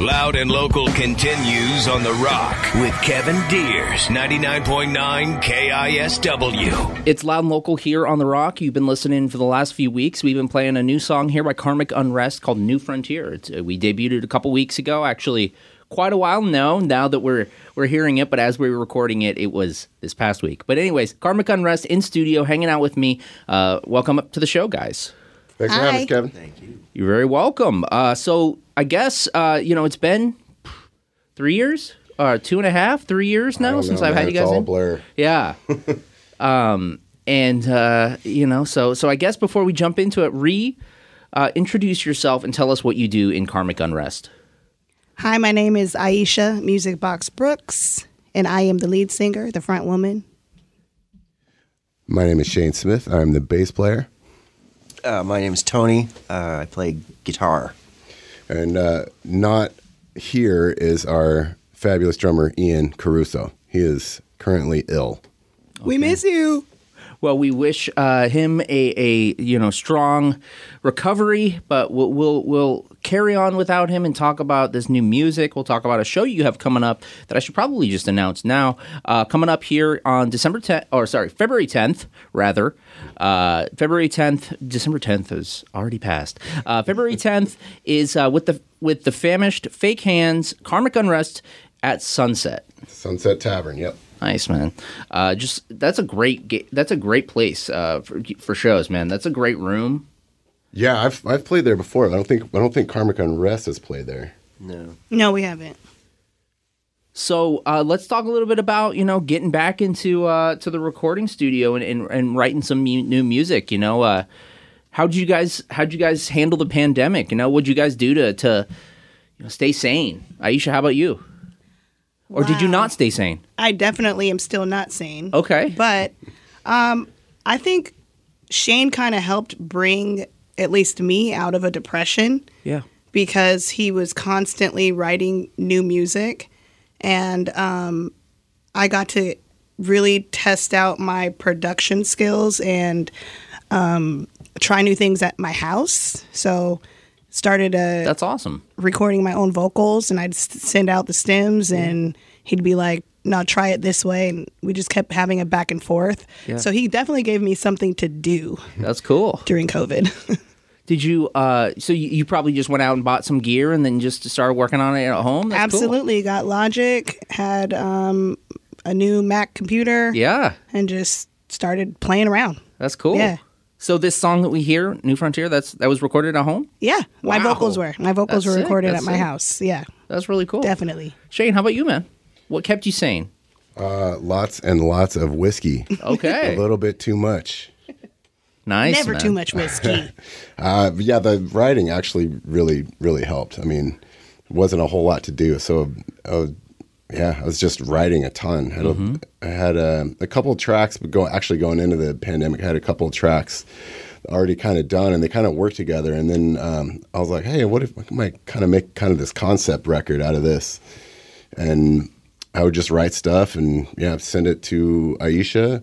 Loud and local continues on The Rock with Kevin Diers, 99.9 KISW. It's loud and local here on The Rock. You've been listening for the last few weeks. We've been playing a new song here by Karmic Unrest called New Frontier. It's, uh, we debuted it a couple weeks ago, actually quite a while now, now that we're we're hearing it, but as we were recording it, it was this past week. But anyways, Karmic Unrest in studio, hanging out with me. Uh, welcome up to the show, guys. Thanks for having us, Kevin. Thank you. You're very welcome. Uh, so I guess uh, you know it's been three years, uh, two and a half, three years now since know, I've man. had you guys all in. blur. Yeah. um, and uh, you know, so so I guess before we jump into it, re uh, introduce yourself and tell us what you do in Karmic Unrest. Hi, my name is Aisha Music Box Brooks, and I am the lead singer, the front woman. My name is Shane Smith. I'm the bass player. Uh, my name is Tony. Uh, I play guitar. And uh, not here is our fabulous drummer, Ian Caruso. He is currently ill. We miss you. Well, we wish uh, him a, a you know strong recovery, but we'll, we'll we'll carry on without him and talk about this new music. We'll talk about a show you have coming up that I should probably just announce now. Uh, coming up here on December 10th, or sorry, February 10th, rather. Uh, February 10th, December 10th is already passed. Uh, February 10th is uh, with the with the famished fake hands, karmic unrest at sunset. Sunset Tavern, yep. Nice man. Uh, just that's a great ga- that's a great place uh, for for shows, man. That's a great room. Yeah, I've I've played there before. I don't think I don't think Karmic Unrest has played there. No. No, we haven't. So uh, let's talk a little bit about you know getting back into uh, to the recording studio and, and, and writing some mu- new music. You know, uh, how'd you guys how'd you guys handle the pandemic? You know, what'd you guys do to to you know, stay sane? Aisha, how about you? Or did you not stay sane? I definitely am still not sane. Okay. But um, I think Shane kind of helped bring at least me out of a depression Yeah. because he was constantly writing new music. And um, I got to really test out my production skills and um, try new things at my house. So started a That's awesome. recording my own vocals and I'd send out the stems and he'd be like, no, try it this way. And we just kept having a back and forth. So he definitely gave me something to do That's cool. during COVID. Did you? Uh, so you, you probably just went out and bought some gear and then just started working on it at home. That's cool. Absolutely. Got Logic, had um, a new Mac computer, Yeah, and just started playing around. that's cool. Yeah. So this song that we hear, New Frontier, that's that was recorded at home. Yeah, my Wow. vocals were. My vocals That's were sick. recorded That's at my sick. house. Yeah, That's really cool. definitely. Shane, how about you, man? What kept you sane? Uh, lots and lots of whiskey. Okay, A little bit too much. nice. Never man. too much whiskey. Uh, yeah, the writing actually really, really helped. I mean, it wasn't a whole lot to do. So, I was, yeah, I was just writing a ton. I had, a, I had a, a couple of tracks, but go, actually going into the pandemic, I had a couple of tracks already kind of done and they kind of work together. And then um, I was like, hey, what if I might kind of make kind of this concept record out of this? And I would just write stuff and yeah, send it to Aisha.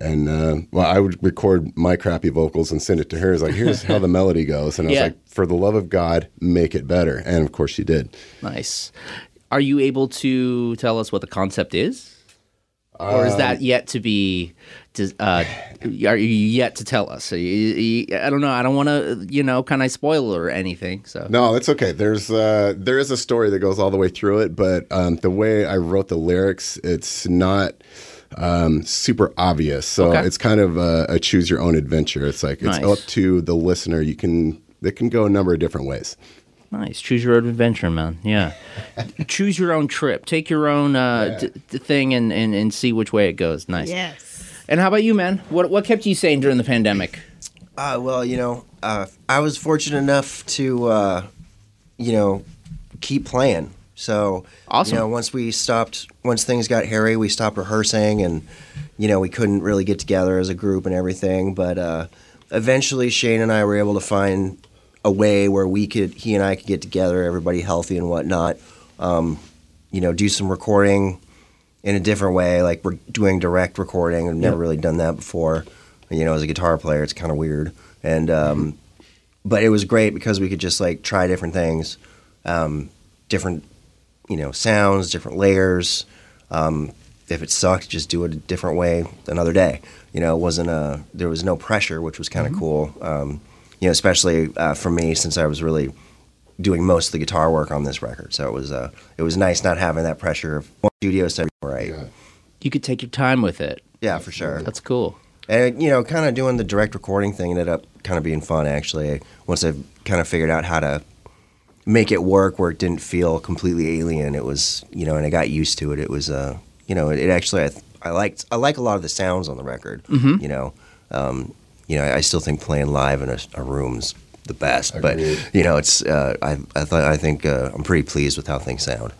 And uh, well, I would record my crappy vocals and send it to her. It's like, here's how the melody goes. And I was like, for the love of God, make it better. And of course, she did. Nice. Are you able to tell us what the concept is? or is Um, that yet to be uh, are you yet to tell us? So you, you, I don't know. I don't want to, you know, kind of spoil or anything. So No, it's okay. There's uh, there is a story that goes all the way through it, but um, the way I wrote the lyrics, it's not um, super obvious. So Okay. it's kind of a, a choose your own adventure. It's like it's Nice. up to the listener. You can it can go a number of different ways. Nice. Choose your own adventure, man. Yeah. Choose your own trip. Take your own uh, d- d- thing and, and and see which way it goes. Nice. Yes. And how about you, man? What what kept you sane during the pandemic? Uh, well, you know, uh, I was fortunate enough to, uh, you know, keep playing. So, Awesome. you know, once we stopped, once things got hairy, we stopped rehearsing, and you know, we couldn't really get together as a group and everything. But uh, eventually, Shane and I were able to find a way where we could, he and I could get together, everybody healthy and whatnot. Um, you know, do some recording in a different way. Like we're doing direct recording. I've never really done that before. You know, as a guitar player, it's kind of weird. And um, but it was great because we could just like try different things, um, different you know sounds, different layers. Um, if it sucked, just do it a different way another day. You know, it wasn't a there was no pressure, which was kind of cool. You know, especially uh, for me since I was really doing most of the guitar work on this record. So it was uh, it was nice not having that pressure of one studio set right. You could take your time with it. Yeah, for sure. That's cool. And you know, kind of doing the direct recording thing ended up kind of being fun actually. Once I kind of figured out how to make it work where it didn't feel completely alien, it was you know, and I got used to it. It was uh, you know, it, it actually I, I liked I like a lot of the sounds on the record. You know, um, you know, I, I still think playing live in a, a room's the best, but you know, it's uh, I I thought I think uh, I'm pretty pleased with how things sound.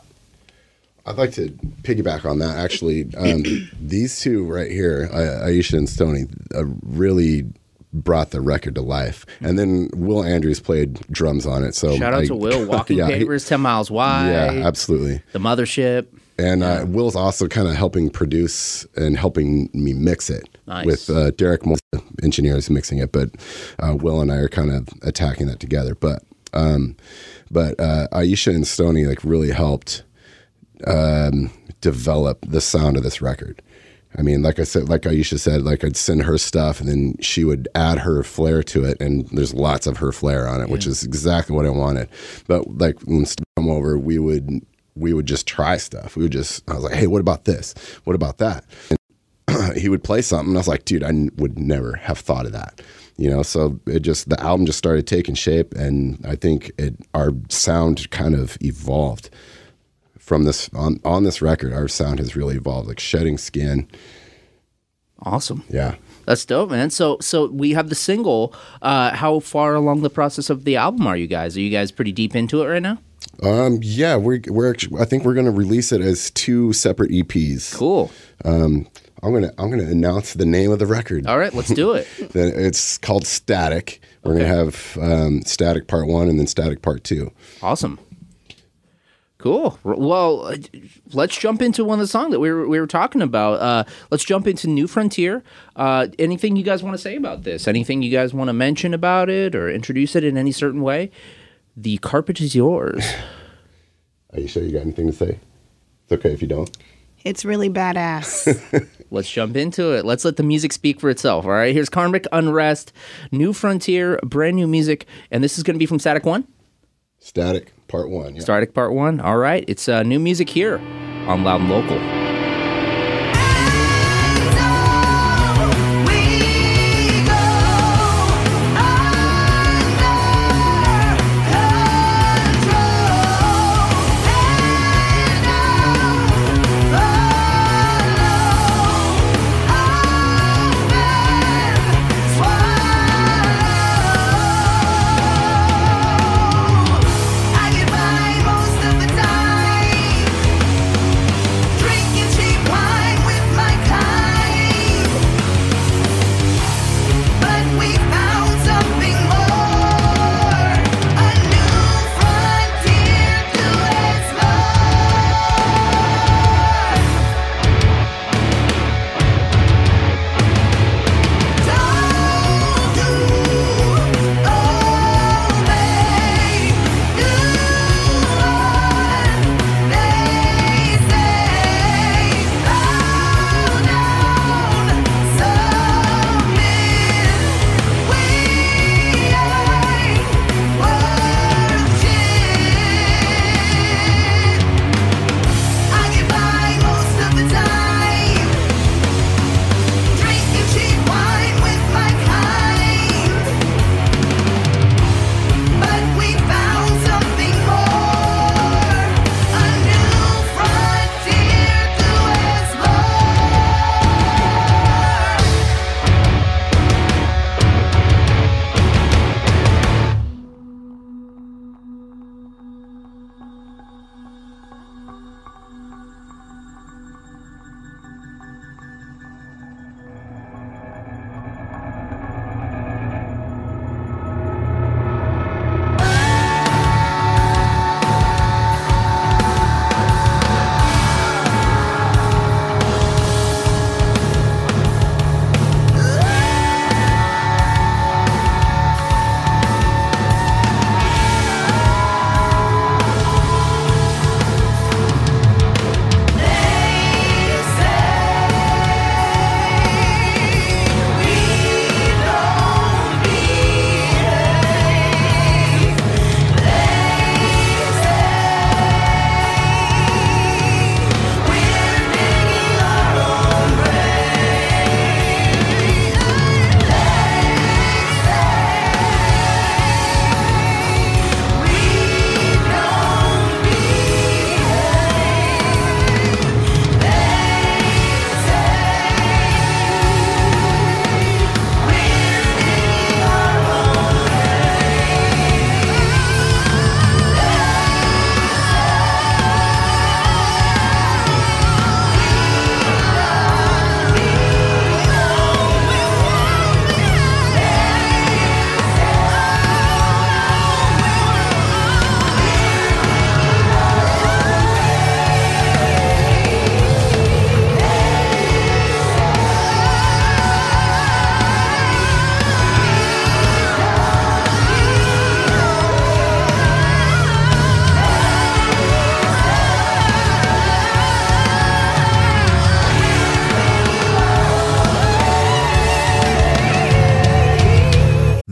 I'd like to piggyback on that. Actually, um, these two right here, I- Aisha and Stony, uh, really brought the record to life. And then Will Andrews played drums on it. So Shout out I- to Will. Walking yeah, he- Papers, Ten Miles Wide. Yeah, absolutely. The Mothership. And uh, Will's also kind of helping produce and helping me mix it Nice. with uh, Derek Moore, the engineer, is mixing it, but uh, Will and I are kind of attacking that together. But um, but uh, Aisha and Stony like really helped um, develop the sound of this record. I mean, like I said, like Aisha said, like I'd send her stuff and then she would add her flair to it, and there's lots of her flair on it, which is exactly what I wanted. But like when Stu come over, we would we would just try stuff. We would just I was like, hey, what about this? What about that? And he would play something. And I was like, dude, I n- would never have thought of that. You know, so it just the album just started taking shape, and I think it our sound kind of evolved from this on on this record. Our sound has really evolved, like shedding skin. Awesome. Yeah, That's dope, man. So, so we have the single. Uh, how far along the process of the album are you guys? Are you guys pretty deep into it right now? um, yeah. We're we're I think we're gonna release it as two separate EPs. Cool. Um, I'm gonna I'm gonna announce the name of the record. All right, let's do it. It's called Static. We're gonna have um, Static Part One and then Static Part Two. Awesome. Cool. Well, let's jump into one of the songs that we were, we were talking about. Uh, let's jump into New Frontier. Uh, anything you guys want to say about this? Anything you guys want to mention about it or introduce it in any certain way? The carpet is yours. Are you sure you got anything to say? It's okay if you don't. It's really badass. Let's jump into it. Let's let the music speak for itself. All right. Here's Karmic Unrest, New Frontier, brand new music, and this is going to be from Static One. Static Part One. Yeah. Static Part One. All right. It's uh, new music here on Loud and Local.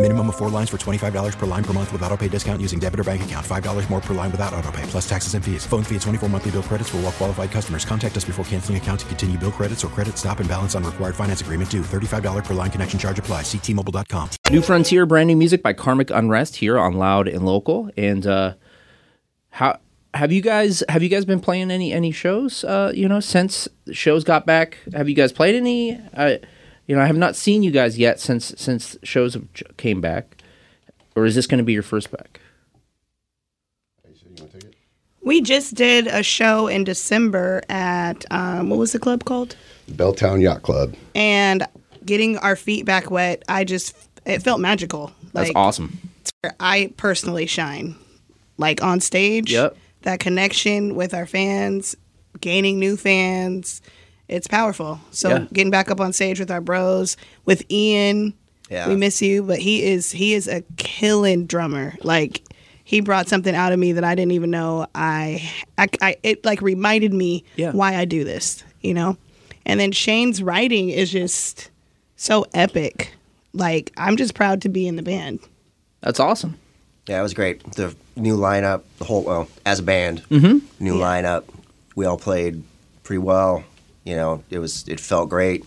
Minimum of four lines for $25 per line per month with auto pay discount using debit or bank account. $5 more per line without auto pay, plus taxes and fees. Phone fee at 24 monthly bill credits for all well qualified customers. Contact us before canceling account to continue bill credits or credit stop and balance on required finance agreement due. $35 per line connection charge apply. Ctmobile.com. New Frontier, brand new music by Karmic Unrest here on Loud and Local. And uh, how have you guys have you guys been playing any any shows? Uh, you know, since shows got back, have you guys played any? I, you know, I have not seen you guys yet since since shows have came back. Or is this going to be your first back? We just did a show in December at um, what was the club called? Belltown Yacht Club. And getting our feet back wet, I just it felt magical. That's Like, awesome. I personally shine, like on stage. Yep. That connection with our fans, gaining new fans, it's powerful. So Yeah. getting back up on stage with our bros, with Ian, Yeah. we miss you, but he is he is a killing drummer. Like he brought something out of me that I didn't even know I, I, I it like reminded me Yeah. why I do this, you know. And then Shane's writing is just so epic. Like I'm just proud to be in the band. That's awesome. Yeah, it was great. The new lineup, the whole well, as a band, Mhm. new lineup. We all played pretty well. You know, it was it felt great.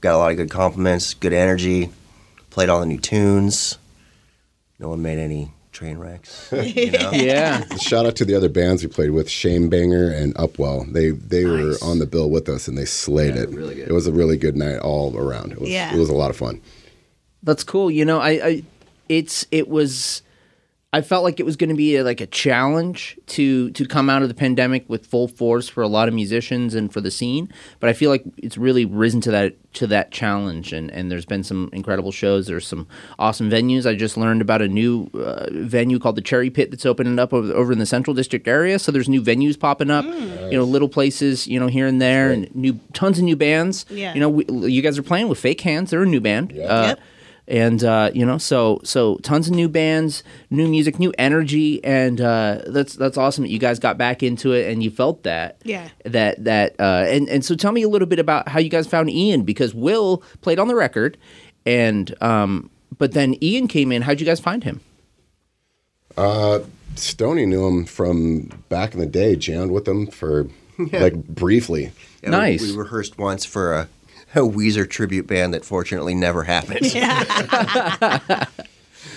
Got a lot of good compliments, good energy. Played all the new tunes. No one made any train wrecks. You know? Yeah. Shout out to the other bands we played with, Shame Banger and Upwell. They they were on the bill with us and they slayed it. really good. It was a really good night all around. It was Yeah. it was a lot of fun. That's cool. You know, I, I it's it was I felt like it was going to be a, like a challenge to to come out of the pandemic with full force for a lot of musicians and for the scene, but I feel like it's really risen to that to that challenge and and there's been some incredible shows, there's some awesome venues. I just learned about a new uh, venue called the Cherry Pit that's opening up over, over in the Central District area, so there's new venues popping up, you know, little places, you know, here and there and new tons of new bands. Yeah. You know, we, you guys are playing with Fake Hands, they're a new band. Uh, Yep. And uh, you know, so so tons of new bands, new music, new energy, and uh, that's that's awesome that you guys got back into it and you felt that. Yeah. That that uh, and and so tell me a little bit about how you guys found Ian because Will played on the record, and um, but then Ian came in. How'd you guys find him? Uh, Stony knew him from back in the day, jammed with him for like briefly. Yeah, we- Nice. We, rehearsed once for a, a Weezer tribute band that fortunately never happened.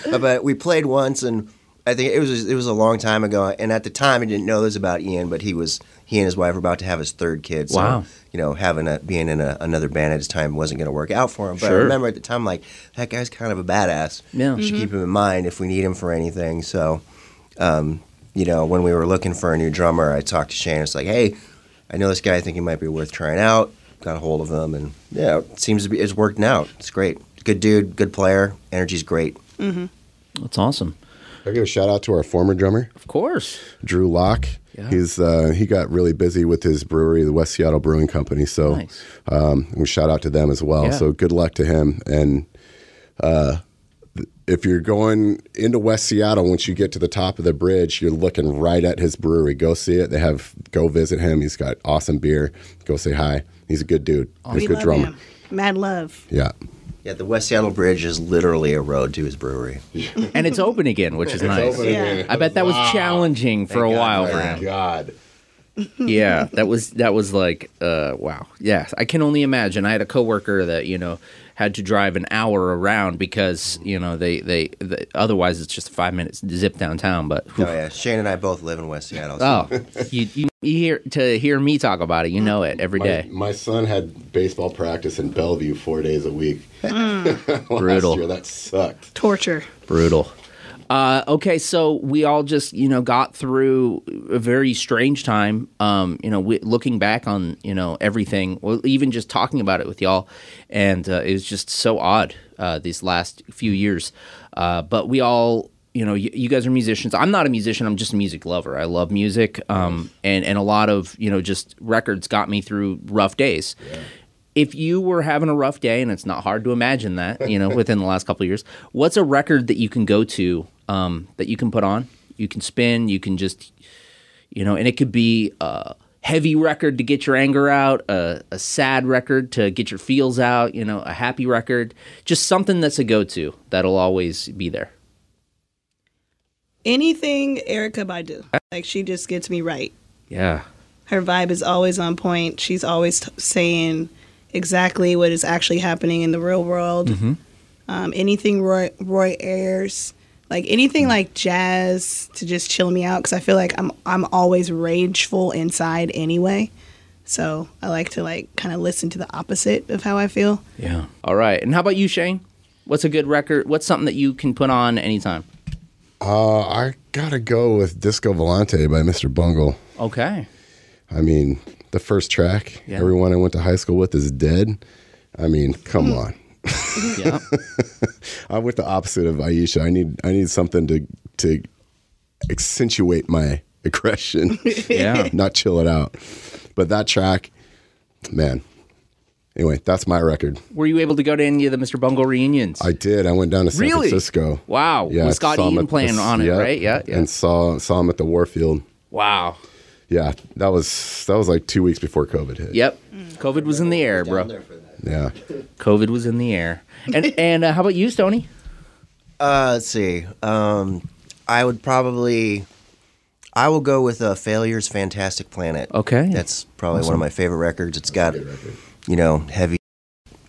Uh, but we played once, and I think it was it was a long time ago. And at the time, I didn't know this about Ian, but he was he and his wife were about to have his third kid. So, Wow. You know, having a being in a, another band at his time wasn't going to work out for him. But Sure. I remember at the time, like that guy's kind of a badass. Yeah. We should keep him in mind if we need him for anything. So, um, you know, when we were looking for a new drummer, I talked to Shane. It's like, hey, I know this guy. I think he might be worth trying out. Got a hold of him, and yeah, it seems to be it's working out. It's great. Good dude, good player. Energy's great. That's awesome. I give a shout out to our former drummer, Of course. Drew Locke. Yeah. He's uh, he got really busy with his brewery, the West Seattle Brewing Company. So Nice. um, we shout out to them as well. Yeah. So good luck to him. And uh, if you're going into West Seattle, once you get to the top of the bridge, you're looking right at his brewery. Go see it. They have go visit him. He's got awesome beer. Go say hi. He's a good dude. He's a good love drummer. him. Mad love. Yeah. Yeah, the West Seattle Bridge is literally a road to his brewery. and it's open again, which is nice. open Yeah. again. I bet that was Wow. challenging for Thank a God while for for him. God. yeah, that was that was like uh wow. Yeah, I can only imagine. I had a coworker that, you know, had to drive an hour around because, you know, they they, they otherwise it's just a 5 minutes zip downtown, but Oh yeah, Shane and I both live in West Seattle. so- Oh, you, you you hear to hear me talk about it, you know it every My, day. my son had baseball practice in Bellevue four days a week. Hmm. Last Brutal. year, that sucked. Torture. Brutal. Uh, okay, so we all just you know got through a very strange time. Um, you know, we, looking back on you know everything, well, even just talking about it with y'all, and uh, it was just so odd uh, these last few years. Uh, but we all, you know, y- you guys are musicians. I'm not a musician. I'm just a music lover. I love music, um, and and a lot of you know just records got me through rough days if you were having a rough day, and it's not hard to imagine that, you know, within the last couple of years, what's a record that you can go to um, that you can put on? You can spin, you can just, you know, and it could be a heavy record to get your anger out, a, a sad record to get your feels out, you know, a happy record, just something that's a go to that'll always be there. Anything Erykah Badu. Like she just gets me right. Yeah. Her vibe is always on point. She's always t- saying exactly what is actually happening in the real world. Mm-hmm. Um, anything Roy, Roy Ayers, like anything like jazz to just chill me out because I feel like I'm I'm always rageful inside anyway. So I like to like kind of listen to the opposite of how I feel. Yeah. All right. And how about you, Shane? What's a good record? What's something that you can put on anytime? Uh, I gotta go with Disco Volante by Mr. Bungle. Okay. I mean, the first track, Yeah. everyone I went to high school with is dead. I mean, come Hmm. on. Yeah. I'm with the opposite of Aisha. I need I need something to to accentuate my aggression. Yeah. Not chill it out. But that track, man. Anyway, that's my record. Were you able to go to any of the Mr. Bungle reunions? I did. I went down to San Really? Francisco. Wow. Yeah, With Scott saw Eaton playing the- on it, yeah, right? Yeah, yeah. And saw saw him at the Warfield. wow. Yeah, that was that was like two weeks before COVID hit. Yep. COVID was in the air, bro. Yeah. COVID was in the air. And and uh, how about you, Stony? Uh, let's see. Um, I would probably, I will go with uh, Failure's Fantastic Planet. Okay. That's probably one of my favorite records. It's got, you know, heavy.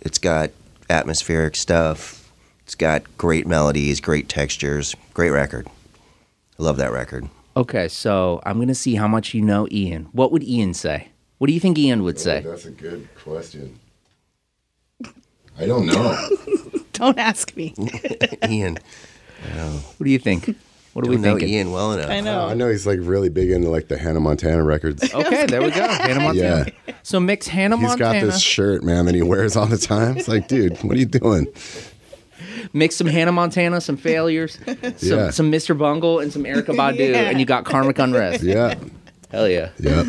It's got atmospheric stuff. It's got great melodies, great textures. Great record. I love that record. Okay, so I'm gonna see how much you know Ian. What would Ian say? What do you think Ian would say? That's a good question. I don't know. Don't ask me. Ian. What do you think? What are we Don't know thinking? Ian well enough. I know. I know he's like really big into like the Hannah Montana records. Okay, there we go. Hannah Montana. Yeah. So mix Hannah Montana. He's got this shirt, man, that he wears all the time. It's like, dude, what are you doing? Mix some Hannah Montana, some failures, some, Yeah. some Mr. Bungle, and some Erykah Badu, Yeah. and you got Karmic Unrest. Yeah. Hell yeah. Yep.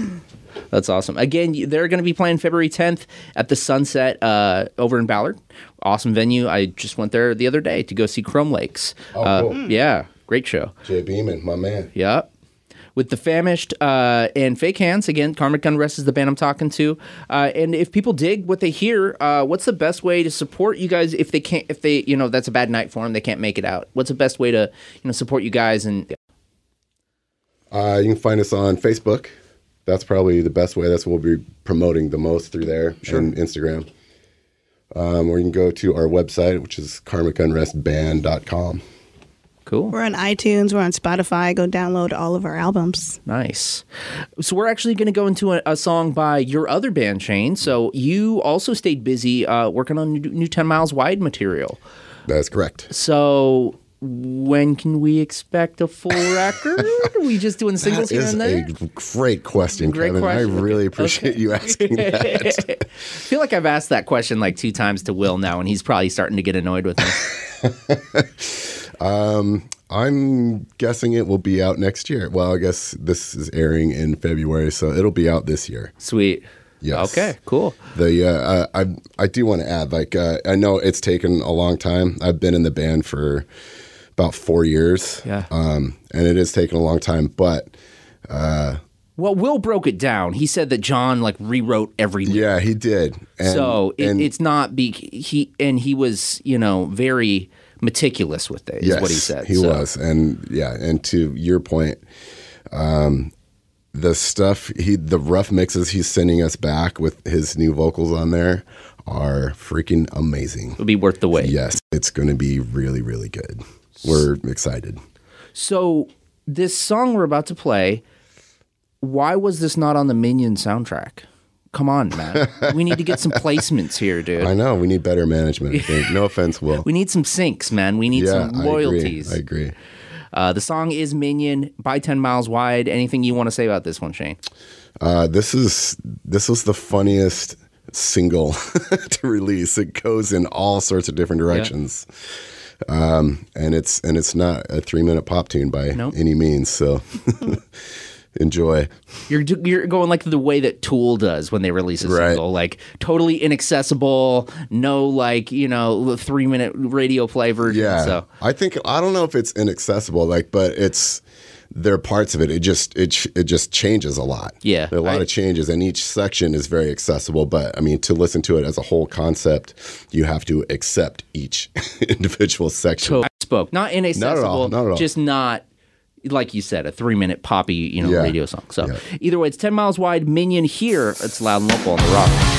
That's awesome. Again, they're going to be playing February 10th at the Sunset uh, over in Ballard. Awesome venue. I just went there the other day to go see Chrome Lakes. Oh, Uh, cool. Yeah, great show. Jay Beeman, my man. Yep. With the famished uh, and fake hands again, Karmic Unrest is the band I'm talking to. Uh, and if people dig what they hear, uh, what's the best way to support you guys? If they can't, if they, you know, that's a bad night for them, they can't make it out. What's the best way to, you know, support you guys? And Uh, you can find us on Facebook. That's probably the best way. That's what we'll be promoting the most through there and Instagram. Um, or you can go to our website, which is karmicunrestband.com. cool. We're on iTunes. We're on Spotify. Go download all of our albums. Nice. So we're actually going to go into a, a song by your other band, Shane. So you also stayed busy uh, working on new, new Ten Miles Wide material. That's correct. So when can we expect a full record? Are we just doing singles That here and there? a great question, Great Kevin. question. I really appreciate you asking that. I feel like I've asked that question like two times to Will now, and he's probably starting to get annoyed with me. I'm guessing it will be out next year. Well, I guess this is airing in February, so it'll be out this year. Sweet. Yes. Okay. Cool. The uh, uh, I I do want to add, like uh, I know it's taken a long time. I've been in the band for about four years. Yeah. Um, and it has taken a long time, but uh, Well, Will broke it down. He said that John like rewrote every. Yeah, he did. And, so it, and it's not be he and he was you know very meticulous with it. Is yes, what he said. He So- was, and yeah, and to your point, um, the stuff he, the rough mixes he's sending us back with his new vocals on there are freaking amazing. It'll be worth the wait. Yes, it's going to be really, really good. We're excited. So this song we're about to play, why was this not on the Minion soundtrack? Come on, man. we need to get some placements here, dude. I know we need better management. I think. No offense, Will. We need some syncs, man. We need yeah, some I agree. royalties. I agree. Uh, the song is Minion by 10 Miles Wide. Anything you want to say about this one, Shane? Uh, this is this was the funniest single to release. It goes in all sorts of different directions, um, and it's and it's not a three minute pop tune by Nope. any means. So enjoy. You're you're going like the way that Tool does when they release a Right. single, like totally inaccessible, no like you know three minute radio play version. Yeah, So I think I don't know if it's inaccessible, like, but it's there are parts of it. It just it it just changes a lot. Yeah, there are a lot I- of changes, and each section is very accessible. But I mean, to listen to it as a whole concept, you have to accept each individual section. so I spoke not inaccessible, not at all. just not. Like you said, a three-minute poppy, you know, Yeah. radio song. So either way, it's ten miles wide. Minion here. It's loud and local on the rock.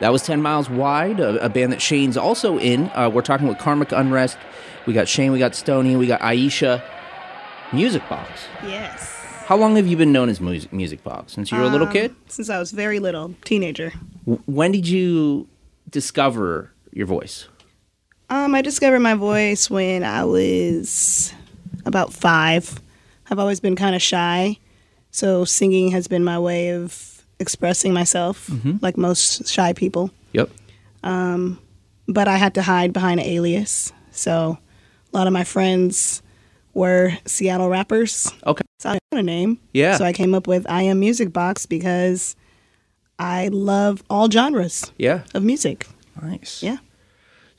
That was 10 Miles Wide, a, a band that Shane's also in. Uh, we're talking with Karmic Unrest. We got Shane, we got Stony, we got Aisha. Music Box. Yes. How long have you been known as Music, music Box? Since you were a little Um, kid? Since I was very little, teenager. W- when did you discover your voice? Um, I discovered my voice when I was about five. I've always been kind of shy, so singing has been my way of expressing myself, Mhm. like most shy people. Yep. Um, but I had to hide behind an alias, so a lot of my friends were Seattle rappers. Okay. So I had a name. Yeah. So I came up with I Am Music Box because I love all genres Yeah. of music. Nice. Yeah.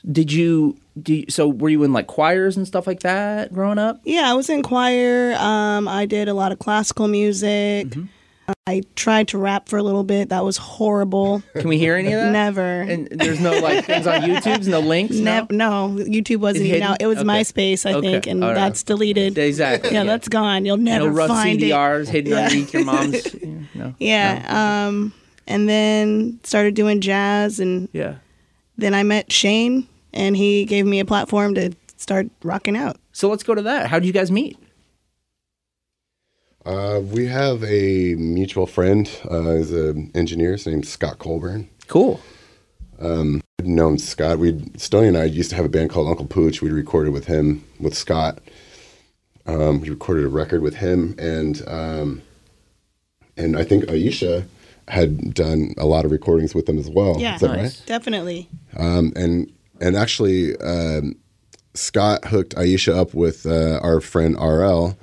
Did you, do you, so were you in like choirs and stuff like that growing up? Yeah, I was in choir. Um, I did a lot of classical music. Mm-hmm. I tried to rap for a little bit. That was horrible. Can we hear any of that? Never. And there's no like things on YouTube, no links? Nev- no, YouTube wasn't even out. It was Okay. MySpace, I Okay. think, and right. that's deleted. Exactly. Yeah, that's gone. You'll never no rough find CDRs it. hidden Yeah. underneath your mom's. No. Yeah. Um, and then started doing jazz, and Yeah. then I met Shane, and he gave me a platform to start rocking out. So let's go to that. How did you guys meet? Uh, we have a mutual friend. Uh, he's an engineer. His name's Scott Colburn. Cool. Um, I'd known Scott. We Stoney and I used to have a band called Uncle Pooch. We recorded with him with Scott. Um, we recorded a record with him, and um, and I think Aisha had done a lot of recordings with them as well. yeah, Is that right? definitely. Um, and and actually, um, Scott hooked Aisha up with uh, our friend RL.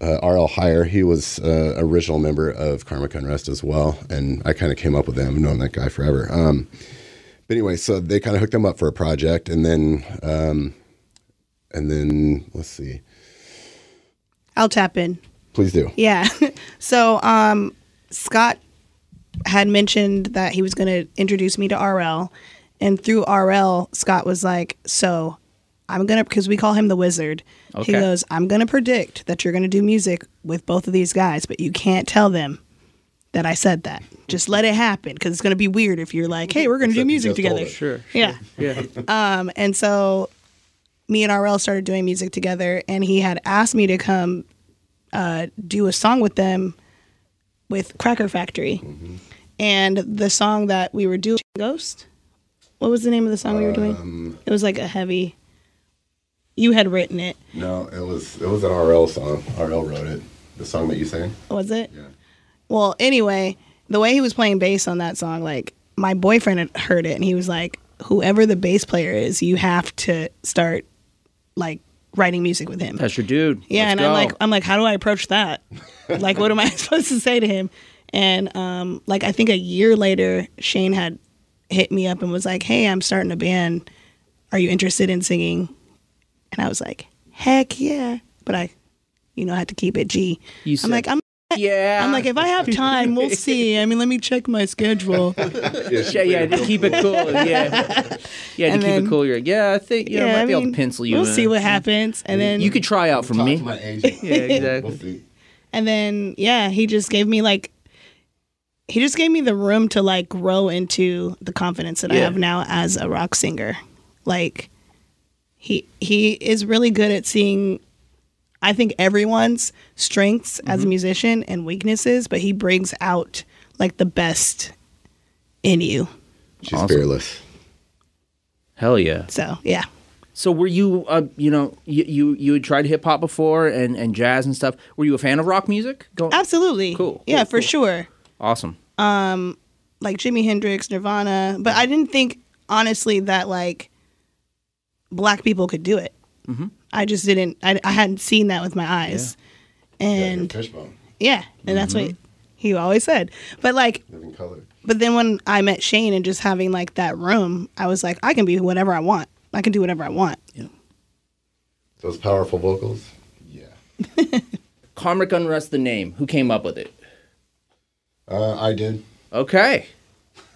Uh, RL Hire, he was uh, original member of Karmic Unrest as well, and I kind of came up with him. I've known that guy forever. Um, but anyway, so they kind of hooked him up for a project, and then um, and then let's see, I'll tap in. please do. Yeah. so um, Scott had mentioned that he was going to introduce me to RL, and through RL, Scott was like, "So, I'm gonna because we call him the Wizard. He goes, "I'm gonna predict that you're gonna do music with both of these guys, but you can't tell them." That I said that. Just let it happen because it's going to be weird if you're like, "Hey, we're going to do music together." Sure. Yeah. Yeah. Um, and so me and RL started doing music together, and he had asked me to come uh, do a song with them with Cracker Factory. And the song that we were doing, Ghost. What was the name of the song we were doing? It was like a heavy. You had written it, No, it was it was an RL song. RL wrote it. The song that you sang. was it? Yeah. Well, anyway, the way he was playing bass on that song, like my boyfriend had heard it, and he was like, "Whoever the bass player is, you have to start like writing music with him." That's your dude. Yeah, Let's and go. I'm like, I'm like, how do I approach that? like, what am I supposed to say to him? And um, like, I think a year later, Shane had hit me up and was like, "Hey, I'm starting a band. Are you interested in singing?" And I was like, "Heck yeah!" But I, you know, I had to keep it G. You I'm said, like, I'm. Yeah. I'm like, if I have time, we'll see. I mean, let me check my schedule. yeah, yeah, to keep it cool. Yeah, yeah, to And keep it cool. You're like, yeah, I think you know, I might I be able mean, to pencil you. We'll in. see what happens, and then you could try out for me. to my agent. yeah, exactly. And then yeah, he just gave me like he just gave me the room to like grow into the confidence that I have now as a rock singer. Like he he is really good at seeing I think everyone's strengths as a Mm-hmm. musician and weaknesses, but he brings out like the best in you. She's fearless. Hell yeah. So yeah. So were you, uh, you know, you, you you had tried hip hop before and, and jazz and stuff. Were you a fan of rock music? Go- Absolutely. Cool. Yeah, cool, for cool. sure. Awesome. um like Jimi Hendrix, Nirvana, but I didn't think honestly that like black people could do it. Mhm. I just didn't. I, I hadn't seen that with my eyes, and Fishbone. yeah, and that's what he always said. But like, Living Colour. but then when I met Shane and just having like that room, I was like, I can be whatever I want. I can do whatever I want. Those powerful vocals. Yeah. Karmic Unrest, the name. Who came up with it? Uh, I did. Okay.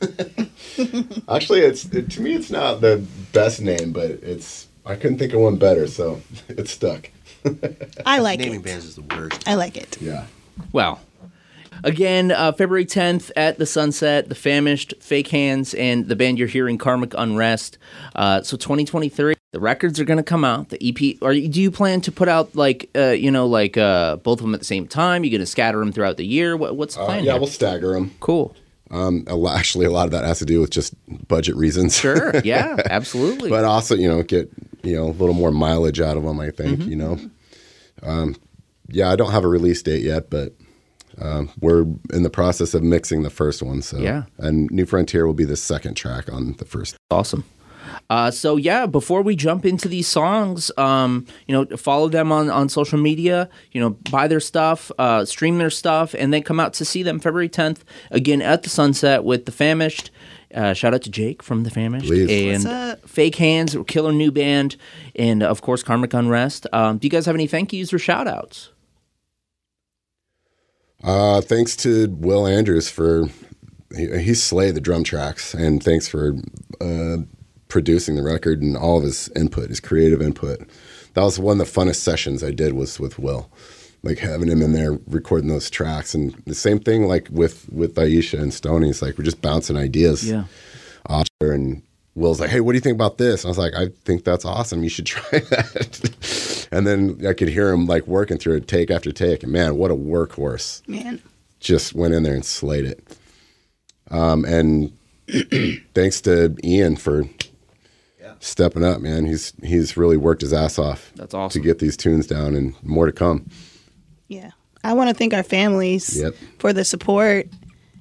Actually, it's it, to me, it's not the best name, but it's I couldn't think of one better, so it stuck. I like Naming it. bands is the worst. I like it. Yeah. Well, Again, uh, February 10th at the Sunset, The Famished, Fake Hands, and the band you're hearing, Karmic Unrest. Uh, so 2023, the records are going to come out. The EP, or do you plan to put out like, uh, you know, like uh, both of them at the same time? You're going to scatter them throughout the year? What, what's the Uh, plan? yeah, here? we'll stagger them. Cool. Um, actually, a lot of that has to do with just budget reasons. Sure. Yeah, absolutely. but also, you know, get you know a little more mileage out of them. I think Mm-hmm. you know. Um, yeah, I don't have a release date yet, but um, we're in the process of mixing the first one. So Yeah. and New Frontier will be the second track on the first. Awesome. Uh, so yeah, before we jump into these songs, um, you know, follow them on, on social media. You know, buy their stuff, uh, stream their stuff, and then come out to see them February 10th again at the Sunset with the Famished. Uh, shout out to Jake from the Famished Please. and What's? Fake Hands, killer new band, and of course Karmic Unrest. Um, do you guys have any thank yous or shout outs? Uh, thanks to Will Andrews for he, he slayed the drum tracks, and thanks for uh, producing the record and all of his input, his creative input. That was one of the funnest sessions I did was with Will, like having him in there recording those tracks, and the same thing like with with Aisha and Stoney's, like we're just bouncing ideas Yeah. off there, and Will's like, "Hey, what do you think about this?" And I was like, "I think that's awesome. You should try that." and then I could hear him like working through it take after take, and man, what a workhorse! Man. just went in there and slayed it. Um, and thanks to Ian for stepping up, man. He's he's really worked his ass off. That's awesome. to get these tunes down, and more to come. Yeah. I want to thank our families Yep. for the support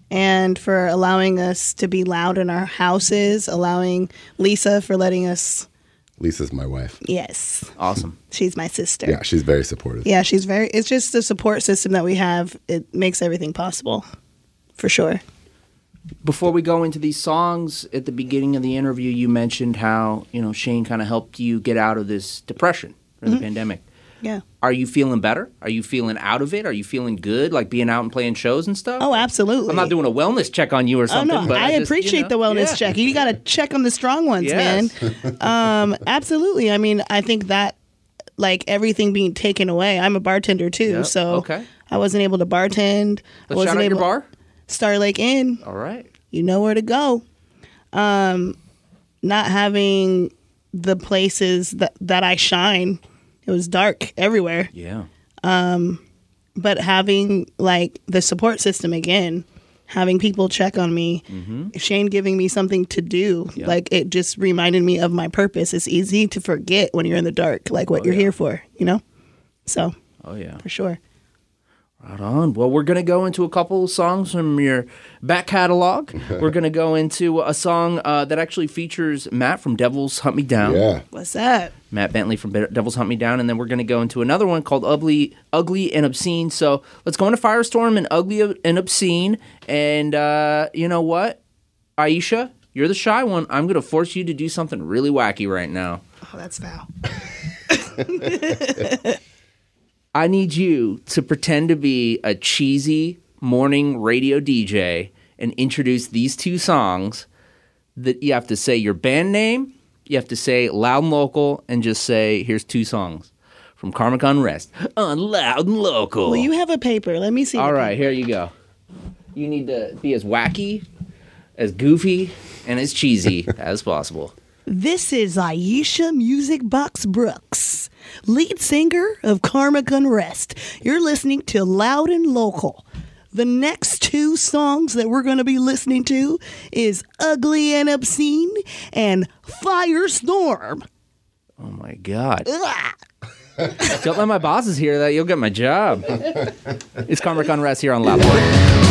and for allowing us to be loud in our houses, allowing Lisa for letting us. Lisa's my wife. Yes, Awesome. she's my sister. Yeah, she's very supportive. Yeah, she's very. It's just the support system that we have. It makes everything possible, for sure. Before we go into these songs, at the beginning of the interview, you mentioned how you know Shane kind of helped you get out of this depression during the pandemic. Yeah. Are you feeling better? Are you feeling out of it? Are you feeling good, like being out and playing shows and stuff? Oh, absolutely. I'm not doing a wellness check on you or something. Oh no, but I, just, you appreciate know, the wellness yeah. check. You got to check on the strong ones, Yes. man. Um, absolutely. I mean, I think that like everything being taken away. I'm a bartender too, Yep, so okay. I wasn't able to bartend. I Let's wasn't shout out able. your bar. Star Lake Inn. All right. You know where to go. Um, not having the places that that I shine. It was dark everywhere. Yeah. Um, but having like the support system again having people check on me shane giving me something to do like it just reminded me of my purpose it's easy to forget when you're in the dark like what you're here for you know so Oh yeah. for sure Right on. Well, we're gonna go into a couple of songs from your back catalog. we're gonna go into a song uh, that actually features Matt from Devils Hunt Me Down. Yeah, what's that Matt Bentley from Be- Devils Hunt Me Down, and then we're going to go into another one called Ugly, Ugly and Obscene. So let's go into Firestorm and Ugly and Obscene. And uh, you know what, Aisha, you're the shy one. I'm going to force you to do something really wacky right now. oh that's foul I need you to pretend to be a cheesy morning radio DJ and introduce these two songs. That you have to say your band name, you have to say loud and local, and just say, "Here's two songs from Karmic Unrest on Loud and Local." well you have a paper let me see All right, right, here you go. You need to be as wacky, as goofy, and as cheesy as possible. This is Aisha Music Box Brooks, lead singer of Karmic Unrest. You're listening to Loud and Local. The next two songs that we're going to be listening to is Ugly and Obscene and Firestorm. Oh my god. Don't let my bosses hear that. You'll get my job. it's Karmic Unrest here on Loud.